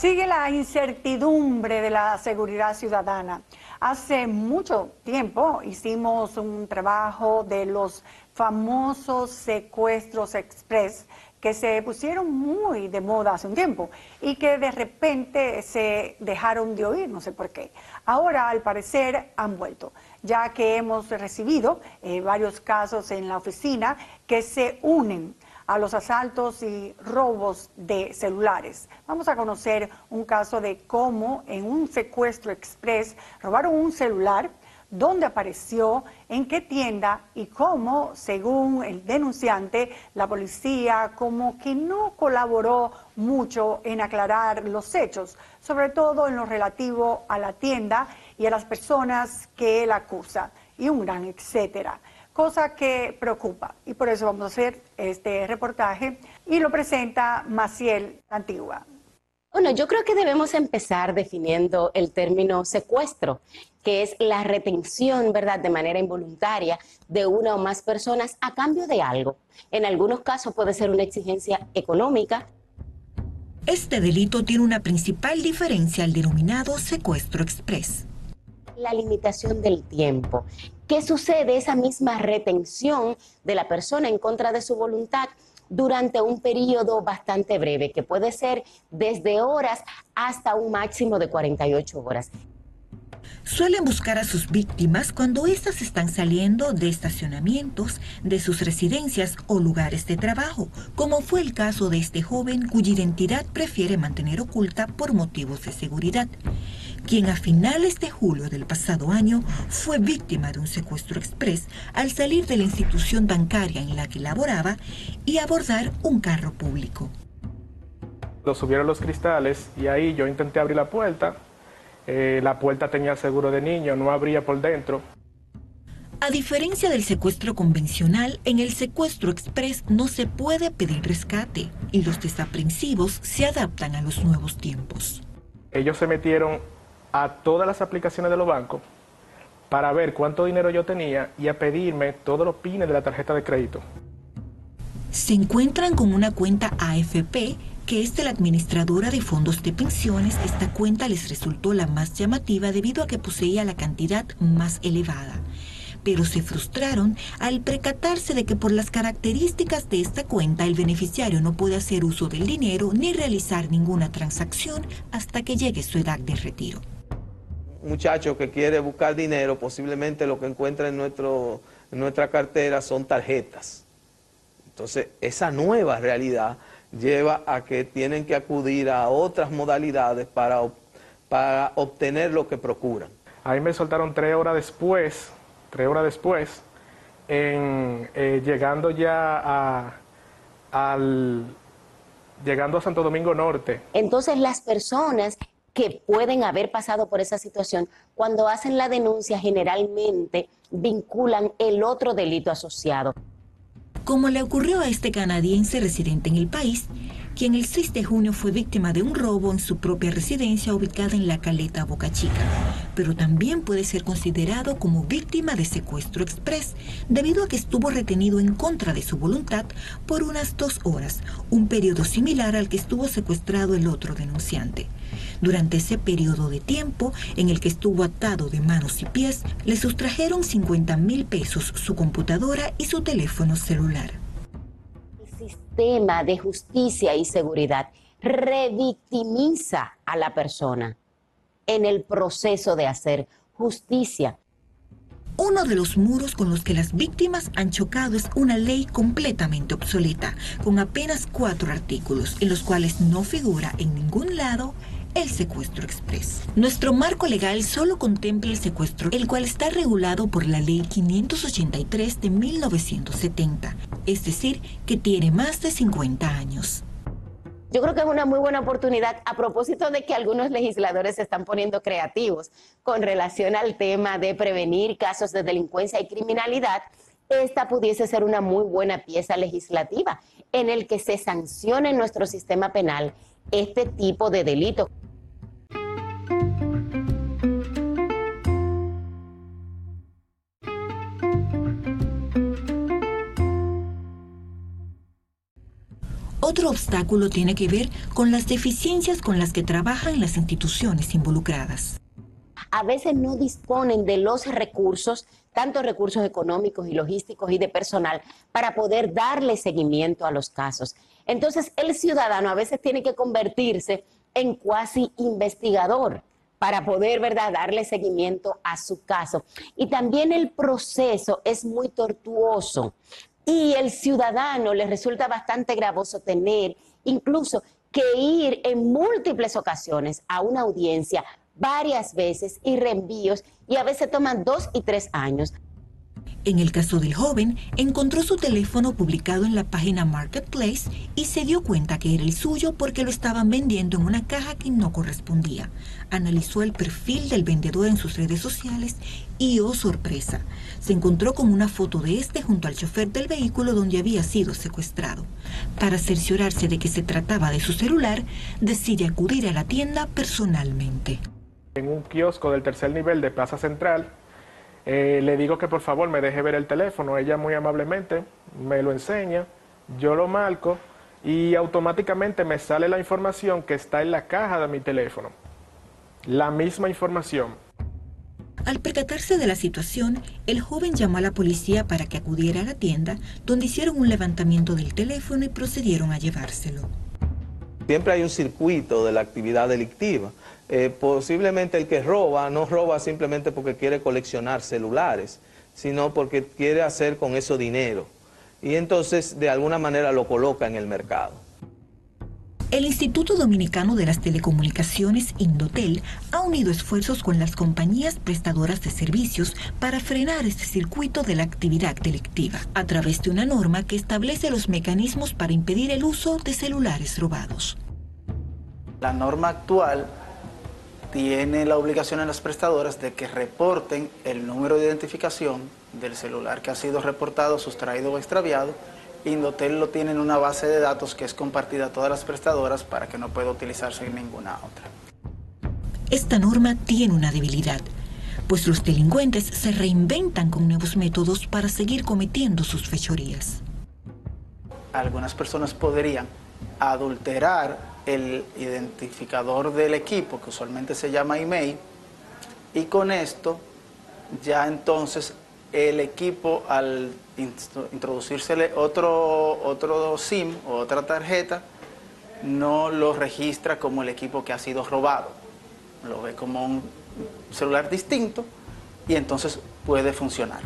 Sigue la incertidumbre de la seguridad ciudadana. Hace mucho tiempo hicimos un trabajo de los famosos secuestros express que se pusieron muy de moda hace un tiempo y que de repente se dejaron de oír, no sé por qué. Ahora, al parecer, han vuelto, ya que hemos recibido eh, varios casos en la oficina que se unen a los asaltos y robos de celulares. Vamos a conocer un caso de cómo en un secuestro express robaron un celular, dónde apareció, en qué tienda y cómo, según el denunciante, la policía como que no colaboró mucho en aclarar los hechos, sobre todo en lo relativo a la tienda y a las personas que él acusa, y un gran etcétera cosa que preocupa. Y por eso vamos a hacer este reportaje y lo presenta Maciel Antigua. Bueno, yo creo que debemos empezar definiendo el término secuestro, que es la retención, ¿verdad?, de manera involuntaria de una o más personas a cambio de algo. En algunos casos puede ser una exigencia económica. Este delito tiene una principal diferencia al denominado secuestro express. La limitación del tiempo. ¿Qué sucede? Esa misma retención de la persona en contra de su voluntad durante un periodo bastante breve, que puede ser desde horas hasta un máximo de 48 horas. Suelen buscar a sus víctimas cuando éstas están saliendo de estacionamientos, de sus residencias o lugares de trabajo, como fue el caso de este joven cuya identidad prefiere mantener oculta por motivos de seguridad quien a finales de julio del pasado año fue víctima de un secuestro express al salir de la institución bancaria en la que laboraba y abordar un carro público. Lo subieron los cristales y ahí yo intenté abrir la puerta. Eh, la puerta tenía seguro de niño, no abría por dentro. A diferencia del secuestro convencional, en el secuestro express no se puede pedir rescate y los desaprensivos se adaptan a los nuevos tiempos. Ellos se metieron a todas las aplicaciones de los bancos para ver cuánto dinero yo tenía y a pedirme todos los pines de la tarjeta de crédito. Se encuentran con una cuenta AFP que es de la administradora de fondos de pensiones. Esta cuenta les resultó la más llamativa debido a que poseía la cantidad más elevada. Pero se frustraron al percatarse de que por las características de esta cuenta el beneficiario no puede hacer uso del dinero ni realizar ninguna transacción hasta que llegue su edad de retiro muchacho que quiere buscar dinero, posiblemente lo que encuentra en, nuestro, nuestra cartera son tarjetas. Entonces, esa nueva realidad lleva a que tienen que acudir a otras modalidades para, para obtener lo que procuran. Ahí me soltaron tres horas después, tres horas después, en, eh, llegando ya a, al, llegando a Santo Domingo Norte. Entonces las personas que pueden haber pasado por esa situación, cuando hacen la denuncia generalmente vinculan el otro delito asociado. Como le ocurrió a este canadiense residente en el país, quien el 6 de junio fue víctima de un robo en su propia residencia ubicada en la caleta Boca Chica, pero también puede ser considerado como víctima de secuestro express debido a que estuvo retenido en contra de su voluntad por unas dos horas, un periodo similar al que estuvo secuestrado el otro denunciante. Durante ese periodo de tiempo en el que estuvo atado de manos y pies, le sustrajeron 50 mil pesos, su computadora y su teléfono celular sistema de justicia y seguridad revictimiza a la persona en el proceso de hacer justicia. Uno de los muros con los que las víctimas han chocado es una ley completamente obsoleta, con apenas cuatro artículos, en los cuales no figura en ningún lado el secuestro express. Nuestro marco legal solo contempla el secuestro, el cual está regulado por la Ley 583 de 1970, es decir, que tiene más de 50 años. Yo creo que es una muy buena oportunidad a propósito de que algunos legisladores se están poniendo creativos con relación al tema de prevenir casos de delincuencia y criminalidad. Esta pudiese ser una muy buena pieza legislativa en el que se sancione nuestro sistema penal este tipo de delito. Otro obstáculo tiene que ver con las deficiencias con las que trabajan las instituciones involucradas. A veces no disponen de los recursos, tanto recursos económicos y logísticos y de personal, para poder darle seguimiento a los casos. Entonces, el ciudadano a veces tiene que convertirse en cuasi investigador para poder, darle seguimiento a su caso. Y también el proceso es muy tortuoso y el ciudadano le resulta bastante gravoso tener incluso que ir en múltiples ocasiones a una audiencia varias veces y reenvíos y a veces toman dos y tres años. En el caso del joven, encontró su teléfono publicado en la página Marketplace y se dio cuenta que era el suyo porque lo estaban vendiendo en una caja que no correspondía. Analizó el perfil del vendedor en sus redes sociales y, oh sorpresa, se encontró con una foto de este junto al chofer del vehículo donde había sido secuestrado. Para cerciorarse de que se trataba de su celular, decide acudir a la tienda personalmente. En un kiosco del tercer nivel de Plaza Central, eh, le digo que por favor me deje ver el teléfono. Ella muy amablemente me lo enseña, yo lo marco y automáticamente me sale la información que está en la caja de mi teléfono. La misma información. Al percatarse de la situación, el joven llamó a la policía para que acudiera a la tienda, donde hicieron un levantamiento del teléfono y procedieron a llevárselo. Siempre hay un circuito de la actividad delictiva. Eh, posiblemente el que roba no roba simplemente porque quiere coleccionar celulares, sino porque quiere hacer con eso dinero. Y entonces de alguna manera lo coloca en el mercado. El Instituto Dominicano de las Telecomunicaciones, Indotel, ha unido esfuerzos con las compañías prestadoras de servicios para frenar este circuito de la actividad delictiva, a través de una norma que establece los mecanismos para impedir el uso de celulares robados. La norma actual tiene la obligación en las prestadoras de que reporten el número de identificación del celular que ha sido reportado, sustraído o extraviado. Indotel lo tiene en una base de datos que es compartida a todas las prestadoras para que no pueda utilizarse en ninguna otra. Esta norma tiene una debilidad, pues los delincuentes se reinventan con nuevos métodos para seguir cometiendo sus fechorías. Algunas personas podrían adulterar el identificador del equipo, que usualmente se llama email, y con esto ya entonces el equipo al introducírsele otro, otro SIM o otra tarjeta, no lo registra como el equipo que ha sido robado. Lo ve como un celular distinto y entonces puede funcionar.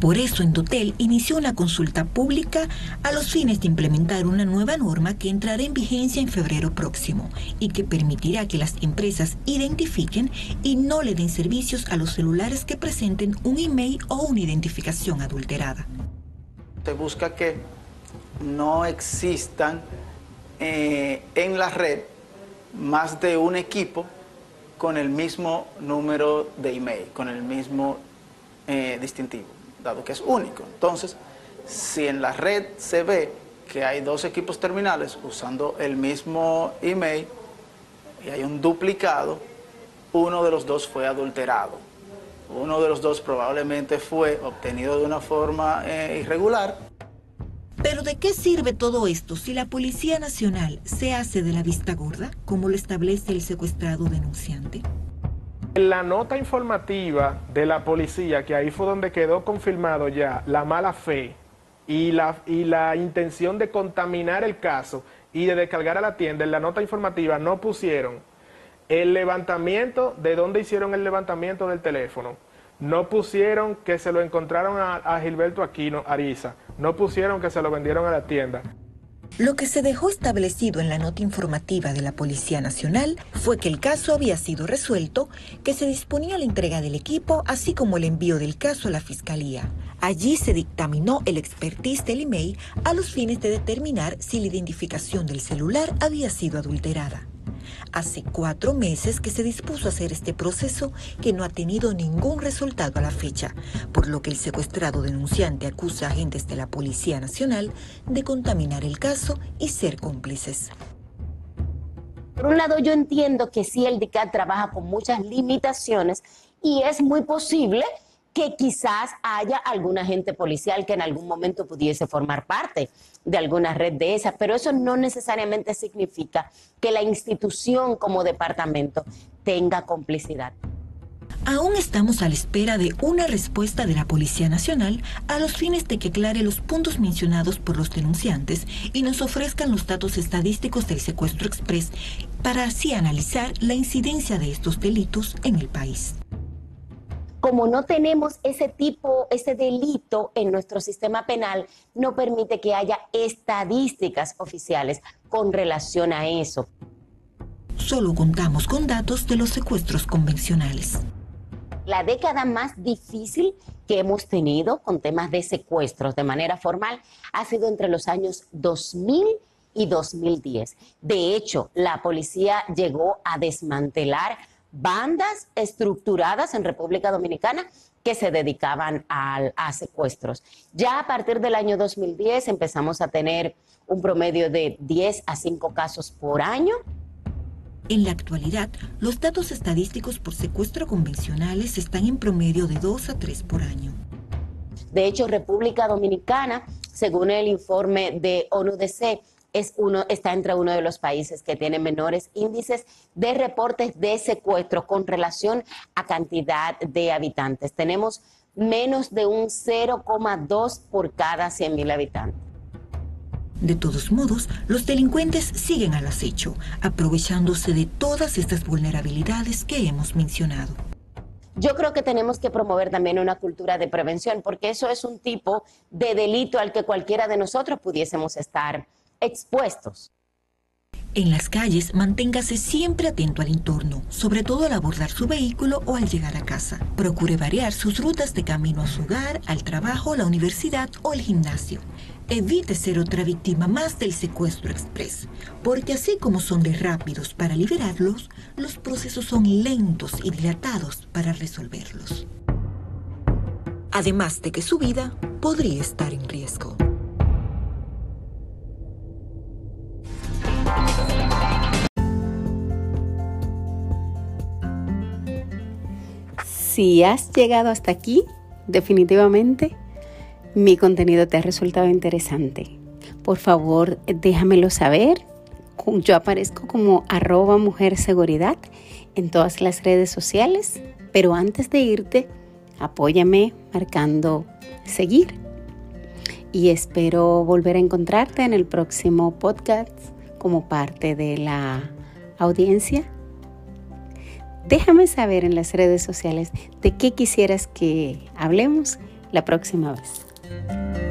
Por eso Endotel inició una consulta pública a los fines de implementar una nueva norma que entrará en vigencia en febrero próximo y que permitirá que las empresas identifiquen y no le den servicios a los celulares que presenten un email o una identificación adulterada. Se busca que no existan eh, en la red más de un equipo con el mismo número de email, con el mismo eh, distintivo dado que es único. Entonces, si en la red se ve que hay dos equipos terminales usando el mismo email y hay un duplicado, uno de los dos fue adulterado. Uno de los dos probablemente fue obtenido de una forma eh, irregular. Pero ¿de qué sirve todo esto si la Policía Nacional se hace de la vista gorda, como lo establece el secuestrado denunciante? La nota informativa de la policía, que ahí fue donde quedó confirmado ya la mala fe y la, y la intención de contaminar el caso y de descargar a la tienda, en la nota informativa no pusieron el levantamiento, de dónde hicieron el levantamiento del teléfono, no pusieron que se lo encontraron a, a Gilberto Aquino Ariza, no pusieron que se lo vendieron a la tienda. Lo que se dejó establecido en la nota informativa de la Policía Nacional fue que el caso había sido resuelto, que se disponía la entrega del equipo, así como el envío del caso a la Fiscalía. Allí se dictaminó el expertise del email a los fines de determinar si la identificación del celular había sido adulterada. Hace cuatro meses que se dispuso a hacer este proceso que no ha tenido ningún resultado a la fecha, por lo que el secuestrado denunciante acusa a agentes de la Policía Nacional de contaminar el caso y ser cómplices. Por un lado, yo entiendo que sí, el DICAT trabaja con muchas limitaciones y es muy posible que quizás haya algún agente policial que en algún momento pudiese formar parte de alguna red de esas, pero eso no necesariamente significa que la institución como departamento tenga complicidad. Aún estamos a la espera de una respuesta de la Policía Nacional a los fines de que aclare los puntos mencionados por los denunciantes y nos ofrezcan los datos estadísticos del secuestro express para así analizar la incidencia de estos delitos en el país como no tenemos ese tipo, ese delito en nuestro sistema penal, no permite que haya estadísticas oficiales con relación a eso. Solo contamos con datos de los secuestros convencionales. La década más difícil que hemos tenido con temas de secuestros de manera formal ha sido entre los años 2000 y 2010. De hecho, la policía llegó a desmantelar bandas estructuradas en República Dominicana que se dedicaban a, secuestros. Ya a partir del año 2010 empezamos a tener un promedio de 10 a 5 casos por año. En la actualidad, los datos estadísticos por secuestro convencionales están en promedio de 2 a 3 por año. De hecho, República Dominicana, según el informe de ONUDC, es uno, está entre uno de los países que tiene menores índices de reportes de secuestro con relación a cantidad de habitantes. Tenemos menos de un 0,2 por cada 100.000 habitantes. De todos modos, los delincuentes siguen al acecho, aprovechándose de todas estas vulnerabilidades que hemos mencionado. Yo creo que tenemos que promover también una cultura de prevención, porque eso es un tipo de delito al que cualquiera de nosotros pudiésemos estar expuestos. En las calles, manténgase siempre atento al entorno, sobre todo al abordar su vehículo o al llegar a casa. Procure variar sus rutas de camino a su hogar, al trabajo, la universidad o el gimnasio. Evite ser otra víctima más del secuestro express, porque así como son de rápidos para liberarlos, los procesos son lentos y dilatados para resolverlos. Además de que su vida podría estar en riesgo. Si has llegado hasta aquí, definitivamente mi contenido te ha resultado interesante. Por favor, déjamelo saber. Yo aparezco como arroba mujer seguridad en todas las redes sociales, pero antes de irte, apóyame marcando seguir. Y espero volver a encontrarte en el próximo podcast como parte de la audiencia Déjame saber en las redes sociales de qué quisieras que hablemos la próxima vez.